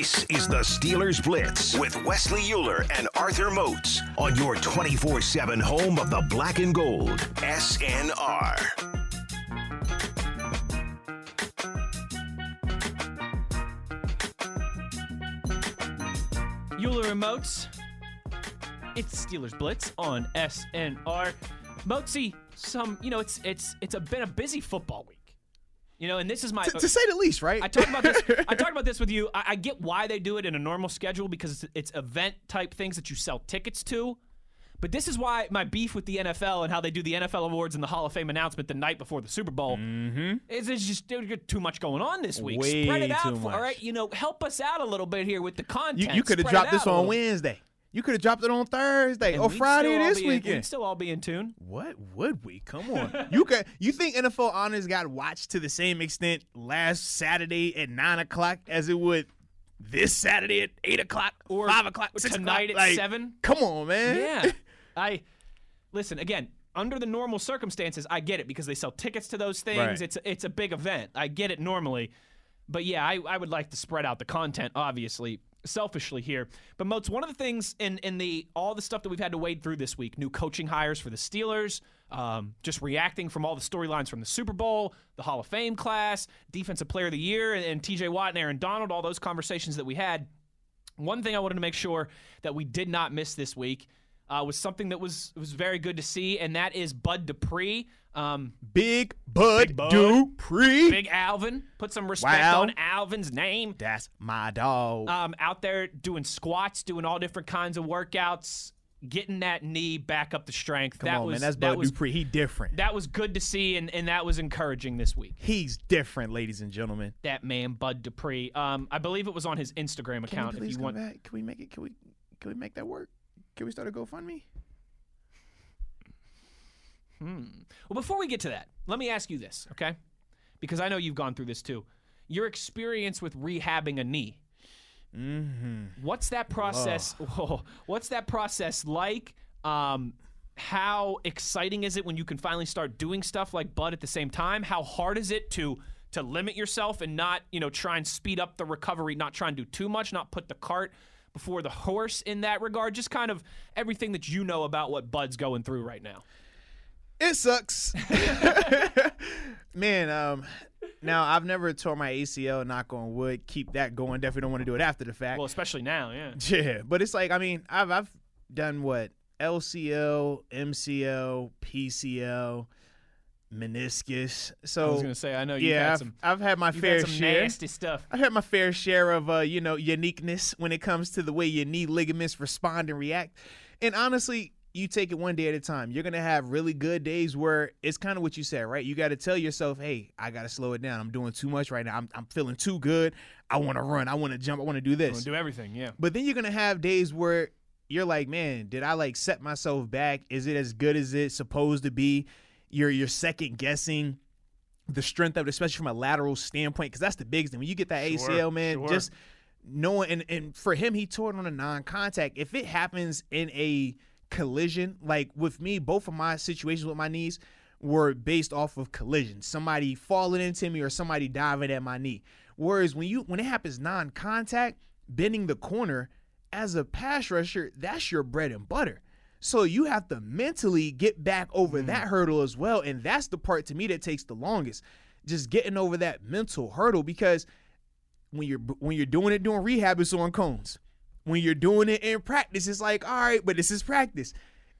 This is the Steelers Blitz with Wesley Euler and Arthur Moats on your 24 7 home of the black and gold. SNR. Euler and Moats. It's Steelers Blitz on SNR. Moatsy, some you know it's it's it's a been a busy football week. You know, and this is my to, to say the least, right? I talked about this. I talked about this with you. I, I get why they do it in a normal schedule because it's, it's event type things that you sell tickets to. But this is why my beef with the NFL and how they do the NFL awards and the Hall of Fame announcement the night before the Super Bowl mm-hmm. is it's just too much going on this week. Way Spread it out. For, all right, you know, help us out a little bit here with the content. you you could have dropped this on. Wednesday. You could have dropped it on Thursday And or Friday this weekend. we'd still all be in tune. What would we? Come on. you could you think NFL honors got watched to the same extent last Saturday at nine o'clock as it would this Saturday at eight o'clock Or five o'clock, or tonight o'clock? at Like, seven? Come on, man. Yeah. I listen again. Under the normal circumstances, I get it because they sell tickets to those things. Right. It's it's a big event. I get it normally, but yeah, I, I would like to spread out the content, obviously, selfishly here. But Moats, one of the things in in the all the stuff that we've had to wade through this week, new coaching hires for the Steelers, um, just reacting from all the storylines from the Super Bowl, the Hall of Fame class, Defensive Player of the Year, and, and T.J. Watt and Aaron Donald, all those conversations that we had. One thing I wanted to make sure that we did not miss this week uh, was something that was was very good to see, and that is Bud Dupree. Um, Big Bud, Bud. Dupree. Big Alvin. Put some respect Wow. on Alvin's name. That's my dog. Um, out there doing squats, doing all different kinds of workouts, getting that knee back up to strength. Come that on, was man. That's that Bud was Dupree. He different. that was good to see, and, and that was encouraging this week. He's different, ladies and gentlemen. That man, Bud Dupree. Um, I believe it was on his Instagram Can account. we If you want, back? Can we make it? Can we? Can we make that work? Can we start a GoFundMe? Hmm. Well, before we get to that, let me ask you this, okay? Because I know you've gone through this too. Your experience with rehabbing a knee. Mm-hmm. What's that process? whoa, what's that process like? Um, how exciting is it when you can finally start doing stuff like Bud at the same time? How hard is it to to limit yourself and not, you know, try and speed up the recovery, not try and do too much, not put the cart before the horse in that regard? Just kind of everything that you know about what Bud's going through right now. It sucks. Man, um, now I've never tore my ACL, knock on wood. Keep that going. Definitely don't want to do it after the fact. Well, especially now, yeah. yeah, but it's like I mean, I've I've done what LCL, MCL, PCL, meniscus. So I was gonna say, I know you've yeah, had I've, some, I've had my fair had some share. nasty stuff. I've had my fair share of uh, you know, uniqueness when it comes to the way your knee ligaments respond and react. And honestly, you take it one day at a time. You're gonna have really good days where it's kind of what you said, right? You got to tell yourself, "Hey, I got to slow it down. I'm doing too much right now. I'm, I'm feeling too good. I want to run. I want to jump. I want to do this. Do everything, yeah. But then you're gonna have days where you're like, man, did I like set myself back? Is it as good as it's supposed to be? You're you're second guessing the strength of it, especially from a lateral standpoint, because that's the biggest thing. When you get that Sure, ACL, man, sure. just knowing and, and for him, he tore it on a non-contact. If it happens in a collision, like with me, both of my situations with my knees were based off of collision. Somebody falling into me or somebody diving at my knee. Whereas when you when it happens non-contact, bending the corner as a pass rusher, that's your bread and butter. So you have to mentally get back over mm. that hurdle as well. And that's the part to me that takes the longest. Just getting over that mental hurdle because when you're when you're doing it doing rehab, it's on cones. When you're doing it in practice, it's like, all right, but this is practice.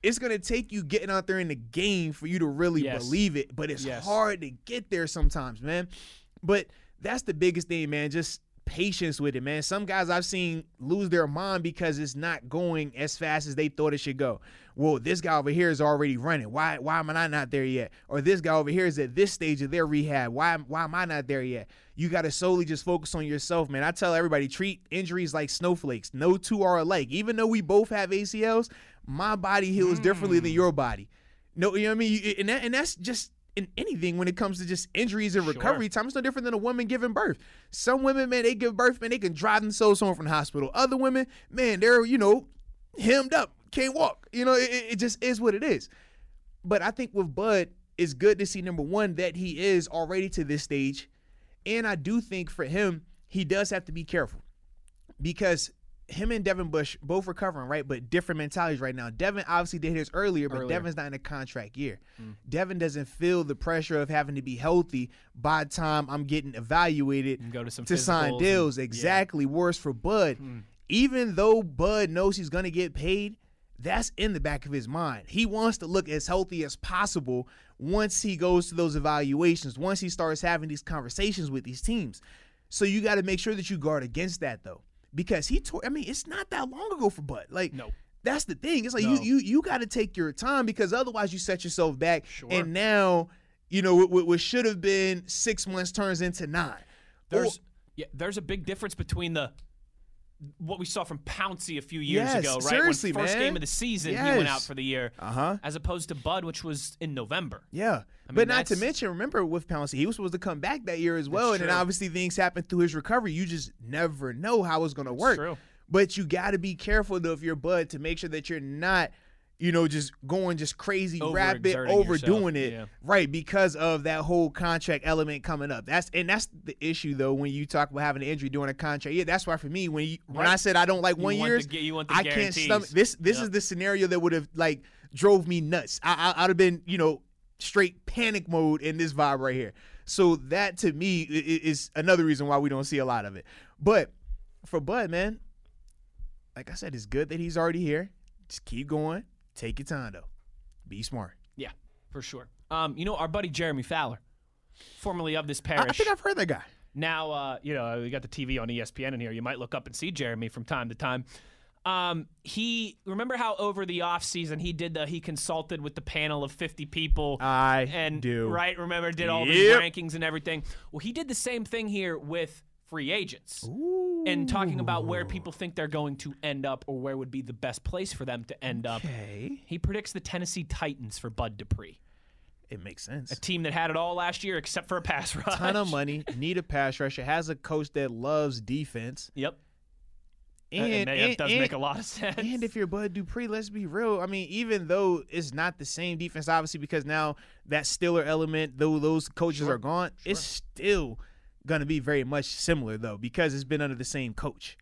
It's gonna take you getting out there in the game for you to really Yes. believe it. But it's Yes. hard to get there sometimes, man. But that's the biggest thing, man. Just patience with it, man. Some guys I've seen lose their mind because it's not going as fast as they thought it should go. Well, this guy over here is already running. Why why am I not there yet? Or this guy over here is at this stage of their rehab. Why why am I not there yet? You got to solely just focus on yourself, man. I tell everybody treat injuries like snowflakes. No two are alike. Even though we both have ACLs, my body heals differently than mm. your body. No, you know what I mean? And that, and that's just in anything when it comes to just injuries and recovery time. It's no different than a woman giving birth. Some women, man, they give birth, man, they can drive themselves home from the hospital. Other women, man, they're, you know, hemmed up, can't walk. You know, it, it just is what it is. But I think with Bud, it's good to see number one that he is already to this stage, and I do think for him he does have to be careful. because him and Devin Bush both recovering, right? But different mentalities right now. Devin obviously did his earlier, but Earlier. Devin's not in a contract year. Mm. Devin doesn't feel the pressure of having to be healthy by the time I'm getting evaluated And go to some to sign physicals and- deals. yeah. Exactly. Worse for Bud. Hmm. Even though Bud knows he's gonna get paid, that's in the back of his mind. He wants to look as healthy as possible once he goes to those evaluations, once he starts having these conversations with these teams. So you got to make sure that you guard against that though. Because he tore I mean, it's not that long ago for Bud. Like No. that's the thing. It's like No. you you you got to take your time because otherwise you set yourself back. Sure. And now, you know, what, what should have been six months turns into nine. Or- There's yeah, there's a big difference between the what we saw from Pouncey a few years Yes, ago, right? seriously, when first man. game of the season, he went out for the year, Uh-huh. as opposed to Bud, which was in November. Yeah. I mean, but not to mention, remember with Pouncey, he was supposed to come back that year as well. And then obviously things happened through his recovery. You just never know how it's going to work. true. But you got to be careful, though, if you're Bud, to make sure that you're not, you know, just going just crazy, rapid, overdoing yourself, it. yeah. Right. Because of that whole contract element coming up. That's And that's the issue, though, when you talk about having an injury during a contract. Yeah, that's why for me, when you, when I said I don't like one want years, the gu- you want the I can't stomach this. This Yep. is the scenario that would have, like, drove me nuts. I, I, I'd have been, you know, straight panic mode in this vibe right here. So that to me is another reason why we don't see a lot of it. But for Bud, man, like I said, it's good that he's already here. Just keep going. Take your time though. Be smart. Yeah, for sure. Um, you know, our buddy Jeremy Fowler, formerly of this parish. I think I've heard that guy. Now, uh, you know, we got the TV on ESPN in here. You might look up and see Jeremy from time to time. Um, he remember how over the offseason he did the he consulted with the panel of 50 people I and do. right remember did all the Yep. rankings and everything. Well, he did the same thing here with free agents. And talking about where people think they're going to end up or where would be the best place for them to end up. He predicts the Tennessee Titans for Bud Dupree, It makes sense. a team that had it all last year except for a pass rush. ton of money, need a pass rush. It has a coach that loves defense. Yep. And, uh, And, that and- does and- make a lot of sense. And if you're Bud Dupree, let's be real. I mean, even though it's not the same defense, obviously, because now that Steeler element, though those coaches Sure, are gone, it's still gonna be very much similar though, because it's been under the same coach.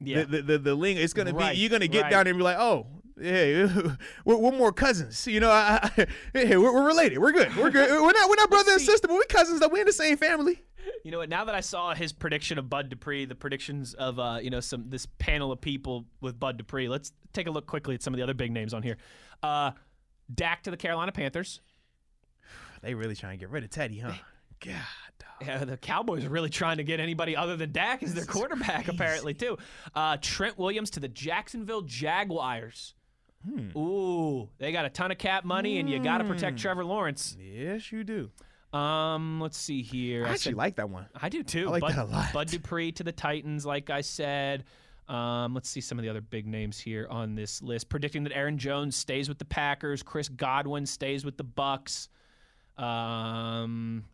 yeah. The the the, the link, it's gonna Right, be you're gonna get right. down there and be like, oh, hey, we're, we're more cousins. You know, I, I, hey, we're, we're related. We're good. We're good. We're not we're not brother and sister, but we're cousins. Though we're in the same family. You know what? Now that I saw his prediction of Bud Dupree, the predictions of uh, you know some this panel of people with Bud Dupree. Let's take a look quickly at some of the other big names on here. Uh, Dak to the Carolina Panthers. They really trying to get rid of Teddy, huh? God. Yeah, the Cowboys are really trying to get anybody other than Dak as their quarterback, apparently too. Uh, Trent Williams to the Jacksonville Jaguars. Ooh, they got a ton of cap money, and you got to protect Trevor Lawrence. Yes, you do. Um, let's see here. I I actually said like that one. I do too. I like Bud, that a lot. Bud Dupree to the Titans, like I said. Um, let's see some of the other big names here on this list. Predicting that Aaron Jones stays with the Packers, Chris Godwin stays with the Bucks. Um,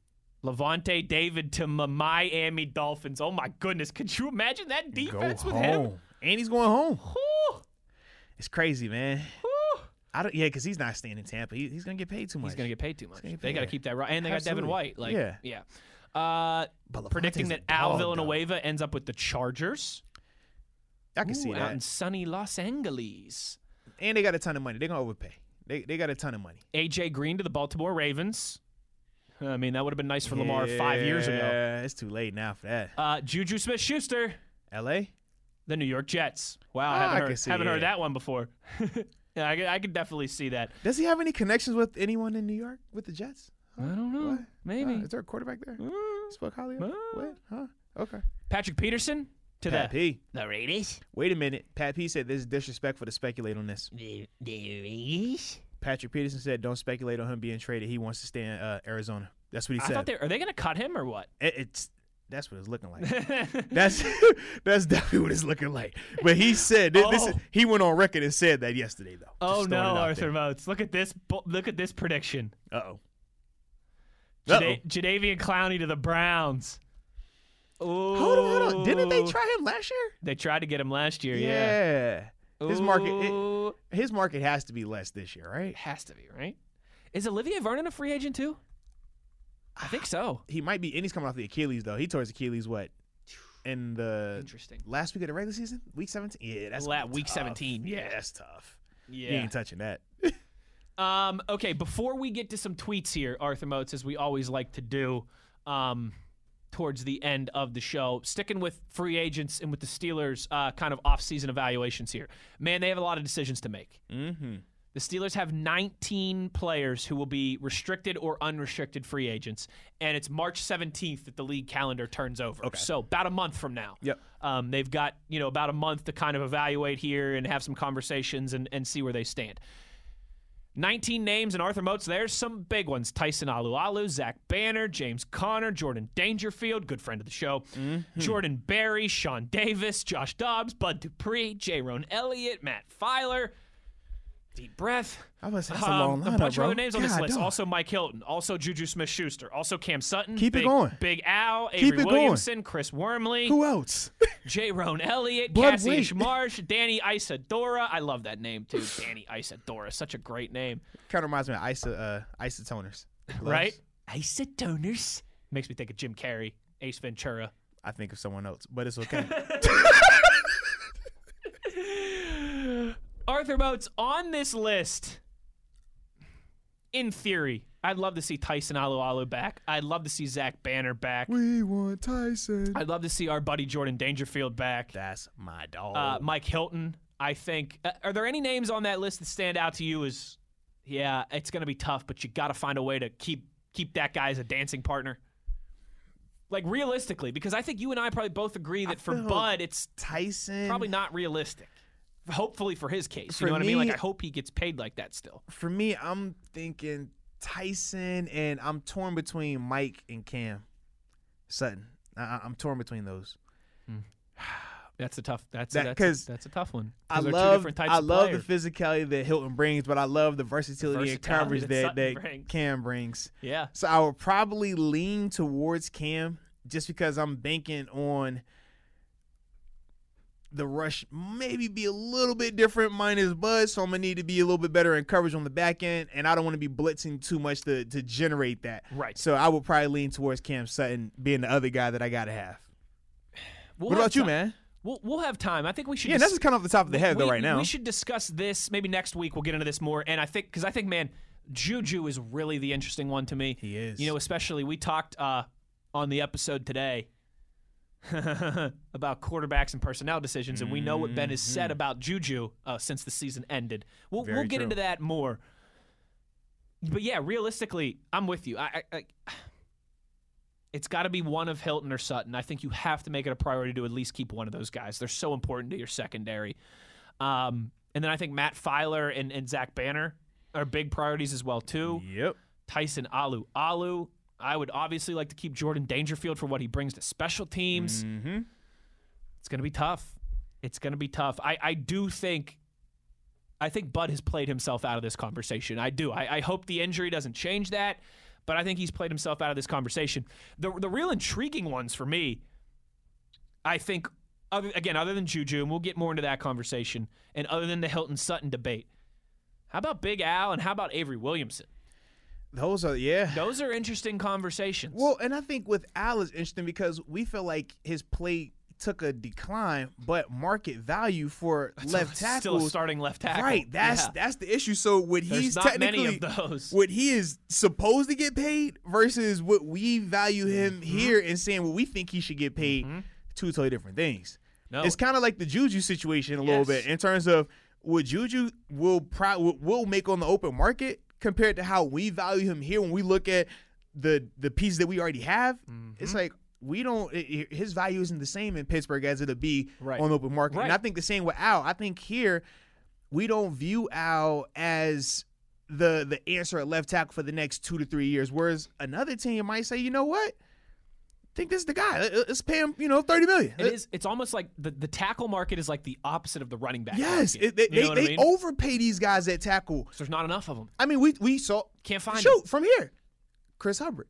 Lavonte David to my Miami Dolphins. Oh my goodness, could you imagine that defense Go with home. him? And he's going home. Whew, It's crazy, man. whew. I don't. Yeah, because he's not staying in Tampa. He, he's gonna get paid too much. He's gonna get paid too much. gonna They paid. got to keep that right, and they got Devin White. Like, Yeah. yeah. Uh, predicting that Al dog, Villanueva ends up with the Chargers. I can see Ooh, out that. in sunny Los Angeles. And they got a ton of money. They're gonna overpay. They they got a ton of money. AJ Green to the Baltimore Ravens. I mean, that would have been nice for Lamar five years ago. Yeah, it's too late now for that. Uh, Juju Smith Schuster, L.A. the New York Jets. Wow, I Ah, I haven't, heard, haven't heard that one before. yeah, I, I could definitely see that. Does he have any connections with anyone in New York with the Jets? I don't know. What? Maybe. Uh, is there a quarterback there? Uh, Spoke highly of? Uh. What? Huh? Okay. Patrick Peterson to Pat the, P. the Raiders. Wait a minute. Pat P said this is disrespectful to speculate on this. The, the Raiders? Patrick Peterson said don't speculate on him being traded. He wants to stay in uh, Arizona. That's what he I said. thought they are they going to cut him or what? It- it's that's what it's looking like. That's that's definitely what it's looking like. But he said this, this is, Oh. he went on record and said that yesterday though. oh no, Arthur Moats! Look at this! Look at this prediction. Uh oh. Jada- Jadeveon Clowney to the Browns. Ooh. Hold on, hold on. Didn't they try him last year? They tried to get him last year. Yeah. Yeah. His market it- his market has to be less this year, right? has to be right. Is Olivier Vernon a free agent too? I think so. He might be and he's coming off the Achilles though. He tore his Achilles what? in the Interesting. last week of the regular season, week 17. Yeah, that's La- week tough. 17, yeah. that's tough. You Yeah. ain't touching that. Um, okay, before we get to some tweets here, Arthur Moats, as we always like to do um, towards the end of the show, sticking with free agents and with the Steelers' uh, kind of off-season evaluations here. Man, they have a lot of decisions to make. Mm-hmm. The Steelers have 19 players who will be restricted or unrestricted free agents, and it's March 17th that the league calendar turns over. Okay. So about a month from now. Yep. Um, they've got you know about a month to kind of evaluate here and have some conversations and, and see where they stand. 19 names and Arthur Moats. There's some big ones: Tyson Alualu, Zach Banner, James Conner, Jordan Dangerfield, good friend of the show, mm-hmm. Jordan Berry, Sean Davis, Josh Dobbs, Bud Dupree, J. Elliott, Matt Feiler. Deep breath. I was that's a Um, long lineup, a bunch of other names on this God, list. Also Mike Hilton. Also Juju Smith-Schuster. Also Cam Sutton. Keep it going. Big Al. Keep Avery it going. Chris Wormley. Who else? Jayrone Elliott. Weight. Marsh. Danny Isidora. I love that name too. Danny Isidora. Such a great name. kind of reminds me of Isa, uh, isotoners. Right? Isotoners. Makes me think of Jim Carrey. Ace Ventura. I think of someone else, but it's okay. Arthur Moats on this list. In theory, I'd love to see Tyson Alualu back. I'd love to see Zach Banner back. we want Tyson. I'd love to see our buddy Jordan Dangerfield back. That's my dog. Uh, Mike Hilton, I think. Uh, are there any names on that list that stand out to you as, yeah, it's going to be tough, but you got to find a way to keep keep that guy as a dancing partner? Like realistically, because I think you and I probably both agree that for Bud, it's Tyson. probably not realistic. Hopefully for his case, For you know what I mean. Like I hope he gets paid like that still. For me, I'm thinking Tyson, and I'm torn between Mike and Cam Sutton. I, I'm torn between those. Hmm. That's a tough. That's That- that's, 'cause that's a tough one. I 'Cause they're two love I love the physicality that Hilton brings, but I love the versatility, and versatility coverage that that, that brings. Cam brings. yeah. So I would probably lean towards Cam just because I'm banking on the rush maybe be a little bit different minus Bud, so I'm gonna need to be a little bit better in coverage on the back end, and I don't want to be blitzing too much to to generate that. Right. So I would probably lean towards Cam Sutton being the other guy that I gotta have. We'll what have about you, man? We'll we'll have time. I think we should. Yeah, dis- that's kind of off the top of the head though we, right now. We should discuss this maybe next week. We'll get into this more. And I think because I think, man, Juju is really the interesting one to me. He is. You know, especially we talked uh, on the episode today about quarterbacks and personnel decisions, and we know what Ben has said about Juju uh, since the season ended. We'll Mm-hmm. Very we'll get true. into that more. But yeah, realistically, I'm with you. I, I, I it's got to be one of Hilton or Sutton. I think you have to make it a priority to at least keep one of those guys. They're so important to your secondary. Um, and then I think Matt Feiler and, and Zach Banner are big priorities as well too. Yep. Tyson Alualu. I would obviously like to keep Jordan Dangerfield for what he brings to special teams. Mm-hmm. It's going to be tough. It's going to be tough. I, I do think. I think Bud has played himself out of this conversation. I do. I, I hope the injury doesn't change that, but I think he's played himself out of this conversation. The the real intriguing ones for me, I think, other, again, other than Juju, and we'll get more into that conversation, and other than the Hilton Sutton debate, how about Big Al and how about Avery Williamson? Those are yeah. Those are interesting conversations. Well, and I think with Al is interesting because we feel like his play took a decline, but market value for left tackle Still starting left tackle. Right, that's Yeah. that's the issue. So what There's he's not many technically of those. what he is supposed to get paid versus what we value him Mm-hmm. here and saying what we think he should get paid, two totally different things. No. It's kind of like the Juju situation a little bit in terms of what Juju will pro- will make on the open market compared to how we value him here when we look at the the pieces that we already have. Mm-hmm. It's like we don't i- i- his value isn't the same in Pittsburgh as it'll be Right. on the open market. And I think the same with Al. I think here we don't view Al as the the answer at left tackle for the next two to three years. Whereas another team might say, you know what? I think this is the guy. Let- Let's pay him, you know, thirty million. It is. It's almost like the, the tackle market is like the opposite of the running back. Yes, market. it, they, You know they, what I mean? overpay these guys at tackle. So there's not enough of them. I mean, we we saw Can't find shoot them. from here. Chris Hubbard,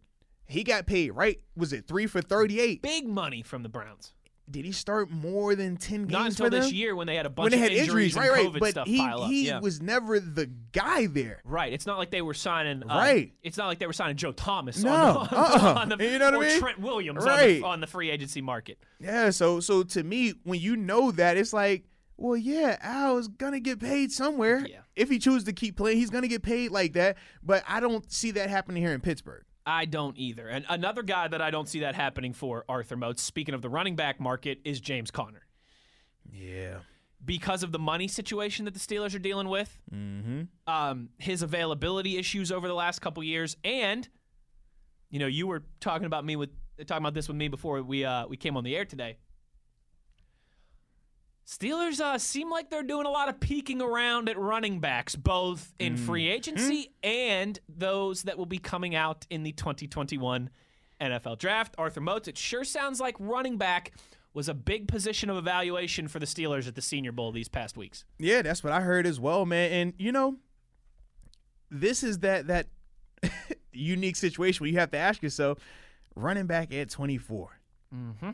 he got paid right. Was it three for thirty eight? Big money from the Browns. Did he start more than ten games Not until this year when they had a bunch when they of had injuries, and right, right. COVID But stuff he pile up. he yeah. was never the guy there. Right. It's not like they were signing. Uh, Right. It's not like they were signing Joe Thomas. No, On the, uh-uh. on the, You know what I mean? Trent Williams Right. on, the, on the free agency market. Yeah, so so to me, when you know that, it's like, well, yeah, Al is gonna get paid somewhere. Yeah. If he chooses to keep playing, he's gonna get paid like that. But I don't see that happening here in Pittsburgh. I don't either. And another guy that I don't see that happening for, Arthur Moats, speaking of the running back market, is James Conner. Yeah. Because of the money situation that the Steelers are dealing with, Mm-hmm. um, his availability issues over the last couple years, and you know, you were talking about me with talking about this with me before we uh, we came on the air today. Steelers uh, seem like they're doing a lot of peeking around at running backs, both in free agency and those that will be coming out in the 2021 NFL Draft. Arthur Moats, it sure sounds like running back was a big position of evaluation for the Steelers at the Senior Bowl these past weeks. Yeah, that's what I heard as well, man. And you know, this is that that unique situation where you have to ask yourself, running back at 24. Mm-hmm.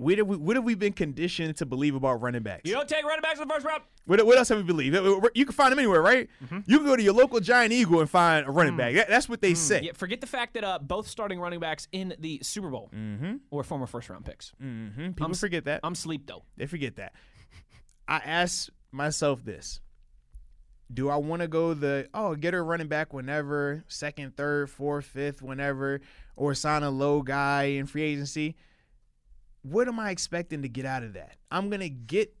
What have we what have we been conditioned to believe about running backs? You don't take running backs in the first round. What, what else have we believed? You can find them anywhere, right? You can go to your local Giant Eagle and find a running back. That- that's what they say. Yeah, forget the fact that uh, both starting running backs in the Super Bowl Mm-hmm. were former first round picks. Mm-hmm. People I'm forget that. I'm sleep though. They forget that. I ask myself this. Do I want to go the oh get a running back whenever second, third, fourth, fifth, whenever, or sign a low guy in free agency? What am I expecting to get out of that? I'm gonna get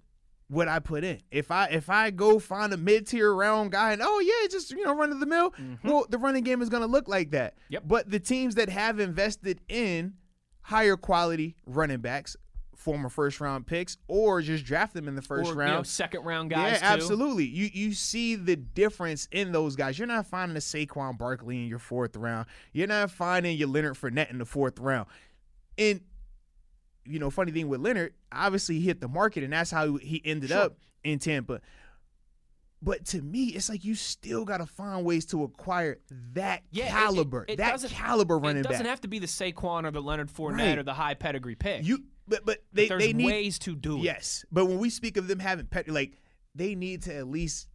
what I put in. If I if I go find a mid tier round guy and oh yeah, just you know run of the mill, mm-hmm. well the running game is gonna look like that. Yep. But the teams that have invested in higher quality running backs, former first round picks, or just draft them in the first or, round. you know, second round guys. yeah, too. absolutely. You you see the difference in those guys. You're not finding a Saquon Barkley in your fourth round. You're not finding your Leonard Fournette in the fourth round. And you know, funny thing with Leonard, obviously he hit the market, and that's how he ended Sure. up in Tampa. But to me, it's like you still got to find ways to acquire that Yeah, it- it- caliber, it that caliber running back. It doesn't back. have to be the Saquon or the Leonard Fournette Right. or the high pedigree pick. you, but but But they there's they need ways to do it. Yes, but when we speak of them having pet, like they need to at least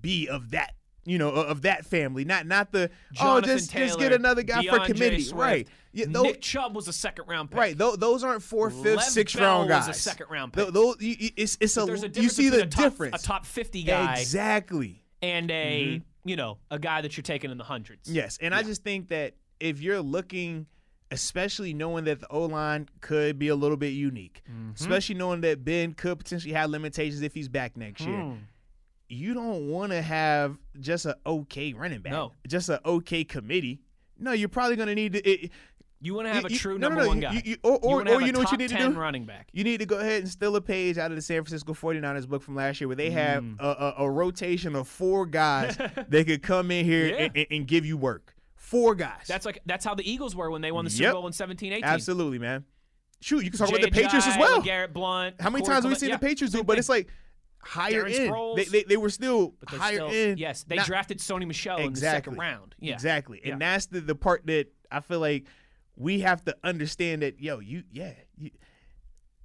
be of that, you know, of that family, not not the Jonathan oh just just get another guy for committee, Swift. right? Yeah, those, Nick Chubb was a second round pick. right. Those, those aren't four, fifth, sixth round was guys. a second round pick. Those, it's it's a, a you see the a top, difference. A top 50 guy exactly. and a Mm-hmm. you know a guy that you're taking in the hundreds. Yes, and I just think that if you're looking, especially knowing that the O line could be a little bit unique, Mm-hmm. especially knowing that Ben could potentially have limitations if he's back next year. You don't want to have just a okay running back, No. just a okay committee. No, you're probably going to need to. It, You want to have you- a you- true no, no, number no, one you- guy. you- you- or or, wanna or you know what you need to do? running back. You need to go ahead and steal a page out of the San Francisco 49ers book from last year where they have Mm. a, a, a rotation of four guys that could come in here Yeah. and, and- give you work. Four guys. That's like that's how the Eagles were when they won the Super Yep. Bowl in 17 18. Absolutely, man. Shoot, you can talk Jay about the Patriots as well. Garrett Blount. How many Corey times have we seen yeah, the Patriots do? But it's like higher Darren end. Sproles. They, they, they were still But higher still- end. Yes, they Not- drafted Sony Michel in the second Exactly. round. Yeah. Exactly. Yeah. And that's the, the part that I feel like we have to understand that, yo, you, yeah, you,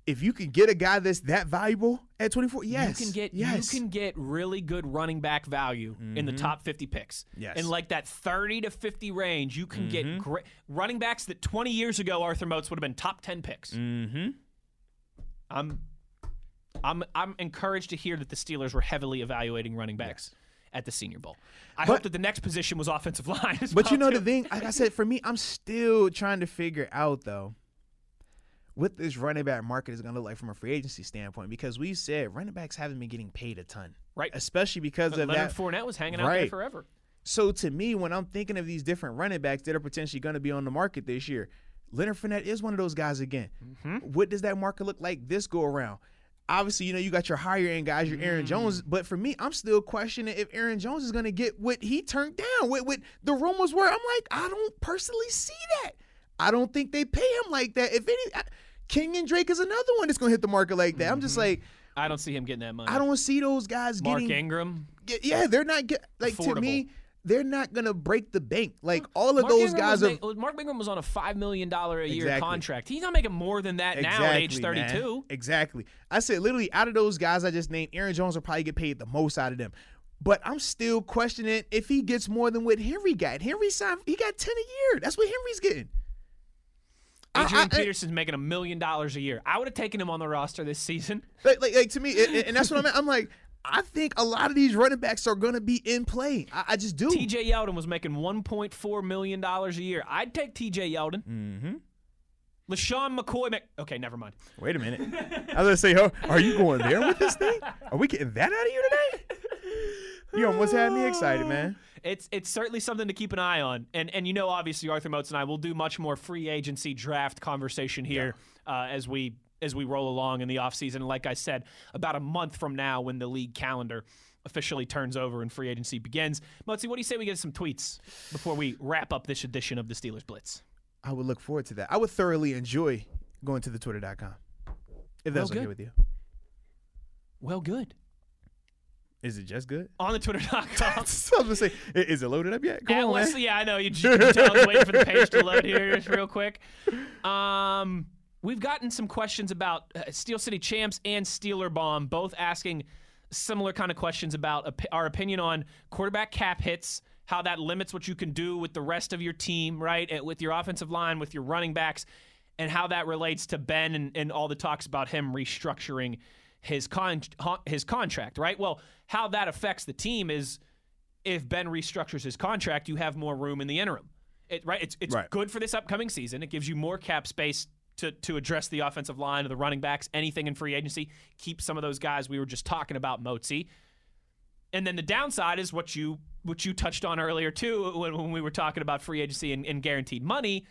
if you can get a guy that's that valuable at 24, yes. You can get yes. you can get really good running back value in the top 50 picks. Yes. In like that 30 to 50 range, you can get great running backs that 20 years ago Arthur Moats would have been top 10 picks. Mm-hmm. I'm I'm I'm encouraged to hear that the Steelers were heavily evaluating running backs at the Senior Bowl. I But- hope that the next position was offensive line. as But you know too. the thing, like I said, for me, I'm still trying to figure out though what this running back market is going to look like from a free agency standpoint because we said running backs haven't been getting paid a ton, Right. Especially because of Leonard that. Fournette was hanging out there forever. So to me, when I'm thinking of these different running backs that are potentially going to be on the market this year, Leonard Fournette is one of those guys again. Mm-hmm. What does that market look like this go around? Obviously, you know, you got your higher end guys, your Aaron Mm. Jones, but for me, I'm still questioning if Aaron Jones is going to get what he turned down. What, what the rumors were, I'm like, I don't personally see that. I don't think they pay him like that. If any, I, and Drake is another one that's going to hit the market like that. I'm just like, I don't see him getting that money. I don't see those guys Mark getting Ingram. get- yeah, they're not get like to me. They're not gonna break the bank. Like all of Mark those Ingram guys are ma- Mark Ingram was on a five million dollar a year Exactly. contract. He's not making more than that now at age thirty two. Exactly. I said literally out of those guys I just named, Aaron Jones will probably get paid the most out of them. But I'm still questioning if he gets more than what Henry got. Henry signed he got 10 a year. That's what Henry's getting. Adrian I- I- Peterson's making a million dollars a year. I would have taken him on the roster this season. Like, like, like to me, and, and that's what I'm. I'm like, I think a lot of these running backs are going to be in play. I, I just do. TJ Yeldon was making one point four million dollars a year. I'd take TJ Yeldon. Mm-hmm. LeSean McCoy. Mc- okay, never mind. Wait a minute. I was gonna say, oh, are you going there with this thing? Are we getting that out of you today? You almost had me excited, man. It's it's certainly something to keep an eye on, and and you know obviously Arthur Moats and I will do much more free agency draft conversation here uh, as we as we roll along in the offseason. And like I said, about a month from now when the league calendar officially turns over and free agency begins. Motzi, what do you say we get some tweets before we wrap up this edition of the Steelers Blitz? I would look forward to that. I would thoroughly enjoy going to the twitter.com. If that's Well, okay with you. Well, good. Is it just good? On the Twitter.com. I was gonna say, is it loaded up yet? Come on, yeah, I know. You, you can tell waiting for the page to load here just real quick. Um, we've gotten some questions about uh, Steel City Champs and Steeler Bomb, both asking similar kind of questions about our opinion on quarterback cap hits, how that limits what you can do with the rest of your team, right? With your offensive line, with your running backs, and how that relates to Ben and, and all the talks about him restructuring his con- his contract, right? Well, how that affects the team is if Ben restructures his contract, you have more room in the interim. It, right? It's it's Right. good for this upcoming season. It gives you more cap space to to address the offensive line or the running backs, anything in free agency. Keep some of those guys we were just talking about, Motzi. And then the downside is what you what you touched on earlier too when, when we were talking about free agency and, and guaranteed money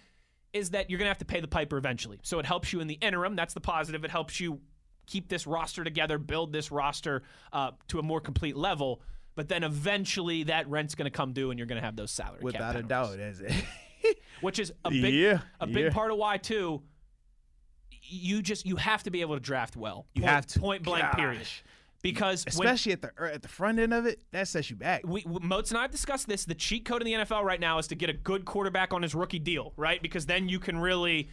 is that you're gonna have to pay the piper eventually. So it helps you in the interim. That's the positive. It helps you keep this roster together, build this roster uh, to a more complete level. But then eventually that rent's going to come due, and you're going to have those salary cap Without a doubt, is it? which is a big Yeah, a big yeah. part of why too. You just you have to be able to draft well. You Point- have to. point blank period. Gosh. Because when, Especially at the er, at the front end of it, that sets you back. we, we- Moats and I have discussed this. The cheat code in the NFL right now is to get a good quarterback on his rookie deal, right? Because then you can really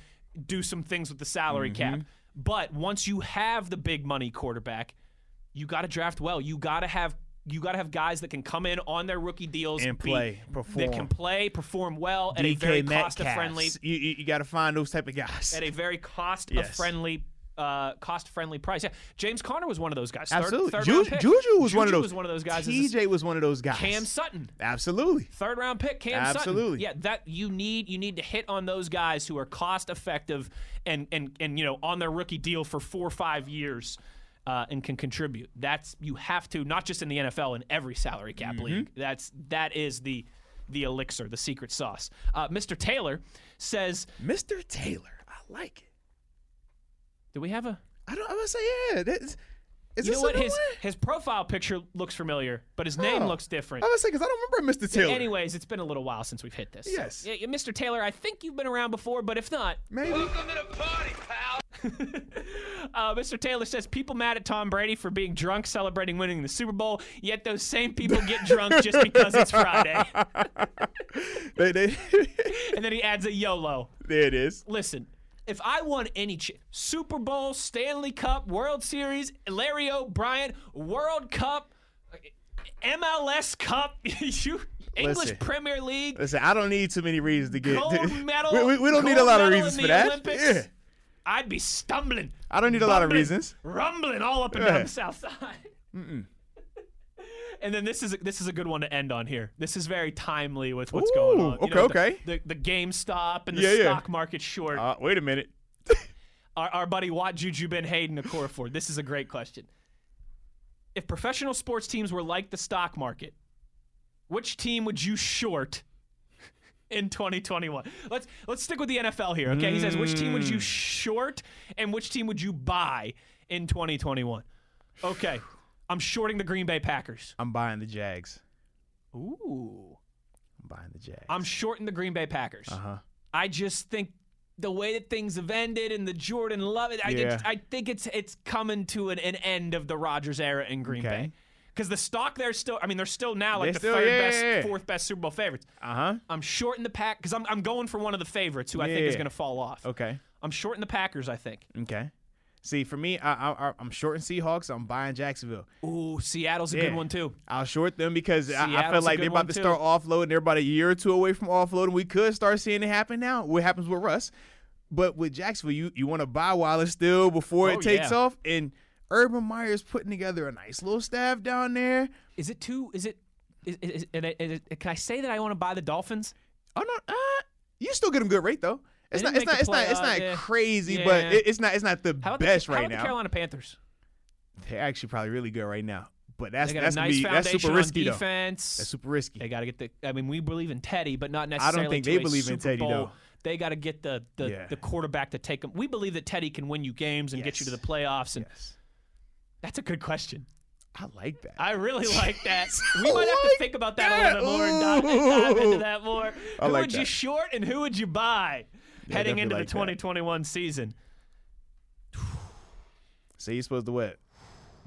do some things with the salary Mm-hmm. cap. But once you have the big money quarterback, you got to draft well. You got to have you got to have guys that can come in on their rookie deals And be- play, that can play, perform well at a very cost friendly You, you, got to find those type of guys. at a very cost Yes. friendly uh, cost friendly price. Yeah, James Conner was one of those guys. Absolutely. Third, third Ju- round pick. Juju was one of Juju those. was one of those guys. TJ was one of those guys. Cam Sutton. Absolutely. third round pick Cam Sutton. Absolutely. Yeah, that you need you need to hit on those guys who are cost effective and and and you know on their rookie deal for 4 or 5 years. Uh, and can contribute. That's you have to not just in the NFL in every salary cap Mm-hmm. league. That's that is the the elixir, the secret sauce. Uh, Mr. Taylor says, Mr. Taylor. I like it. "Do we have a I don't. I would say yeah. That's, is You this know what? His one? his profile picture looks familiar, but his name Oh. looks different. I would say because I don't remember Mr. Taylor. Anyways, it's been a little while since we've hit this. Yes. yeah, yeah, Mr. Taylor, I think you've been around before, but if not, Maybe. uh, Mr. Taylor says people mad at Tom Brady for being drunk celebrating winning the Super Bowl, yet those same people get drunk just because it's Friday. they, they, and then he adds a YOLO. there it is. Listen, if I won any ch- Super Bowl, Stanley Cup, World Series, Larry O'Brien, World Cup, MLS Cup, you English Listen. Premier League, Listen, I don't need too many reasons to get. gold medal. we, we, we don't need a lot of reasons for that. Olympics, Yeah. I'd be stumbling. I don't need a lot of reasons. Rumbling all up and Yeah. down the south side. And then this is a, this is a good one to end on here. This is very timely with what's going on. You okay, know, okay. The, the, the GameStop and the Yeah, yeah. stock market short. Uh, wait a minute. our, our buddy Watt Juju Ben Hayden Okorafor. This is a great question. If professional sports teams were like the stock market, which team would you short in 2021? Let's let's stick with the NFL here, okay? He says which team would you short and which team would you buy in 2021? Okay. I'm shorting the Green Bay Packers. I'm buying the Jags. Ooh. I'm buying the Jags. I'm shorting the Green Bay Packers. Uh huh. I just think the way that things have ended and the Jordan Love, it, I, Yeah. I think it's it's coming to an, an end of the Rodgers era in Green Okay. Bay. Because the stock there's still. I mean, they're still now like They're the still- third yeah, best, yeah, yeah. fourth best Super Bowl favorites. Uh huh. I'm shorting the pack because I'm I'm going for one of the favorites who I think is Yeah. going to fall off. Okay. I'm shorting the Packers. I think. Okay. See, for me, I, I, I- I'm shorting Seahawks. I'm buying Jacksonville. Ooh, Seattle's a Yeah. good one too. I'll short them because I, I Seattle's feel a like they're about to too. start offloading. They're about a year or two away from offloading. We could start seeing it happen now. What happens with Russ? But with Jacksonville, you, you want to buy while it's still before Oh, it takes yeah. off. And Urban Meyer's putting together a nice little staff down there. Is it too? Is it? Is, is, is, is it- can I say that I want to buy the Dolphins? Oh no, uh, you still get them good rate though. It's not. It's not. It's not. It's playoff, not crazy, Yeah. but it, it's not. It's not the best the, how right about the now. Carolina Panthers? They're actually probably really good right now. But that's that's nice be that's super risky on though. defense. That's super risky. They got to get the. I mean, we believe in Teddy, but not necessarily. I don't think they believe in Teddy, Bowl. though. They got to get the the, Yeah. the quarterback to take them. We believe that Teddy can win you games and get you to the playoffs. And Yes, that's a good question. I like that. I really like that. We might have to think about that, a little bit more and dive, dive into that more. I who like would you short and who would you buy heading into like the that. 2021 season? So you're supposed to what?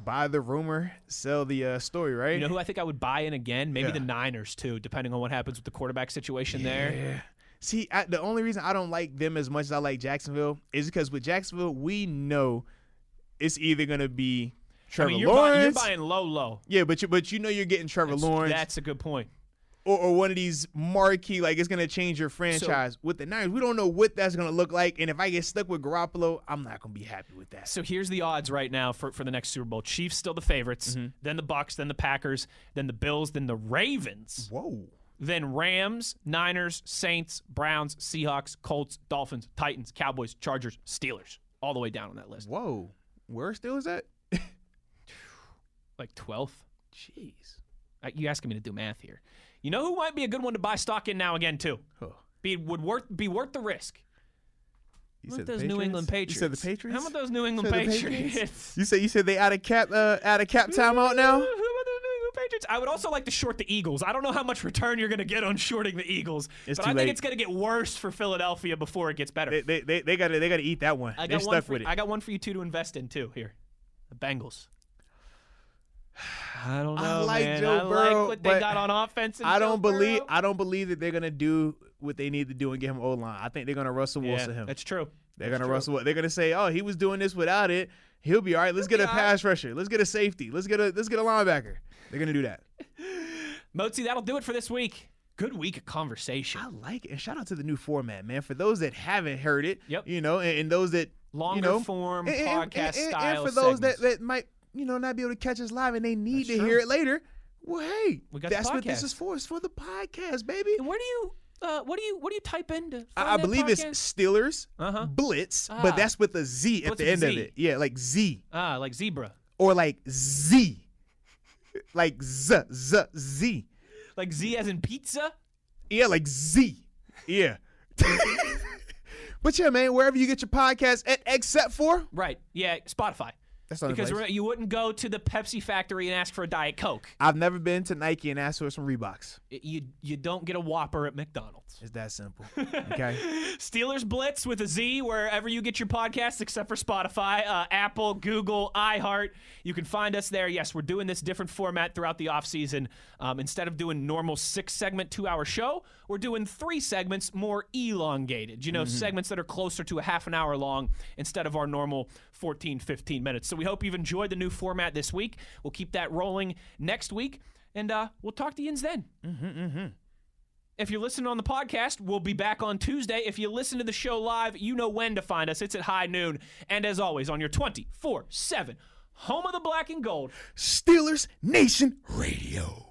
Buy the rumor, sell the uh, story, right? You know who I think I would buy in again? Maybe Yeah. the Niners too, depending on what happens with the quarterback situation there. See, I, the only reason I don't like them as much as I like Jacksonville is because with Jacksonville, we know it's either gonna be I Trevor mean, you're, buy, you're buying low, low. yeah, but you but you know you're getting Trevor Lawrence That's a good point. or, or one of these marquee like it's gonna change your franchise. with the Niners, we don't know what that's gonna look like, and if I get stuck with Garoppolo, I'm not gonna be happy with that. So here's the odds right now for, for the next Super Bowl. Chiefs still the favorites, Mm-hmm. then the Bucks, then the Packers, then the Bills, then the Ravens, Whoa. then Rams, Niners, Saints, Browns, Seahawks, Colts, Dolphins, Titans, Cowboys, Chargers, Steelers, all the way down on that list. Whoa. Where still is that? Like 12th. Jeez. Uh, You asking me to do math here? You know who might be a good one to buy stock in now again too? Huh. Be would worth be worth the risk. You How said about the those New England Patriots? Patriots? You said the Patriots? How about those New England Said the Patriots? You said you said they out of cap uh, out of cap timeout now. Who about the New England Patriots? I would also like to short the Eagles. I don't know how much return you're going to get on shorting the Eagles, It's but too I think late. it's going to get worse for Philadelphia before it gets better. They they they, they got to they got to eat that one. I They're got one stuck for with it. I got one for you two to invest in too. Here, the Bengals. I don't know, I like man. Joe I Burrow, like what they got on offense. and I don't believe Burrow. I don't believe that they're gonna do what they need to do and get him O line. I think they're gonna Russell Yeah, Wilson him. that's true. They're That's gonna true. Russell. They're gonna say, oh, he was doing this without it. He'll be all right. Let's He'll get a all right. pass rusher. Let's get a safety. Let's get a let's get a linebacker. They're gonna do that. Mozi, that'll do it for this week. Good week of conversation. I like it. And shout out to the new format, man. For those that haven't heard it, Yep. you know, and, and those that Longer you know, form and, and- podcast and- and style for those segments. that, that might you know not be able to catch us live and they need That's to true. hear it later. Well, hey, We got that's what this is for. It's for the podcast, baby. And where do you uh, what do you what do you type in I, I believe it's Steelers Uh-huh. Blitz, Ah. but that's with a Z at Blitz the end a of it. Yeah, like Z ah like zebra, or like Z, like Z Z Z. like Z as in pizza. Yeah, like Z. Yeah. but yeah, man, wherever you get your podcast, at, except for Right. Yeah. Spotify. That's Because place. you wouldn't go to the Pepsi factory and ask for a Diet Coke. I've never been to Nike and asked for some Reeboks. I- You you don't get a Whopper at McDonald's. It's that simple. Okay. Steelers Blitz with a Z wherever you get your podcasts, except for Spotify, uh, Apple, Google, iHeart. You can find us there. Yes, we're doing this different format throughout the offseason. Um, instead of doing normal six segment, two hour show, we're doing three segments more elongated. You know, segments that are closer to a half an hour long instead of our normal 14, 15 minutes. So we hope you've enjoyed the new format this week. We'll keep that rolling next week, and uh, we'll talk to you then. If you're listening on the podcast, we'll be back on Tuesday. If you listen to the show live, you know when to find us. It's at high noon. And as always, on your 24 7 home of the black and gold. Steelers Nation Radio.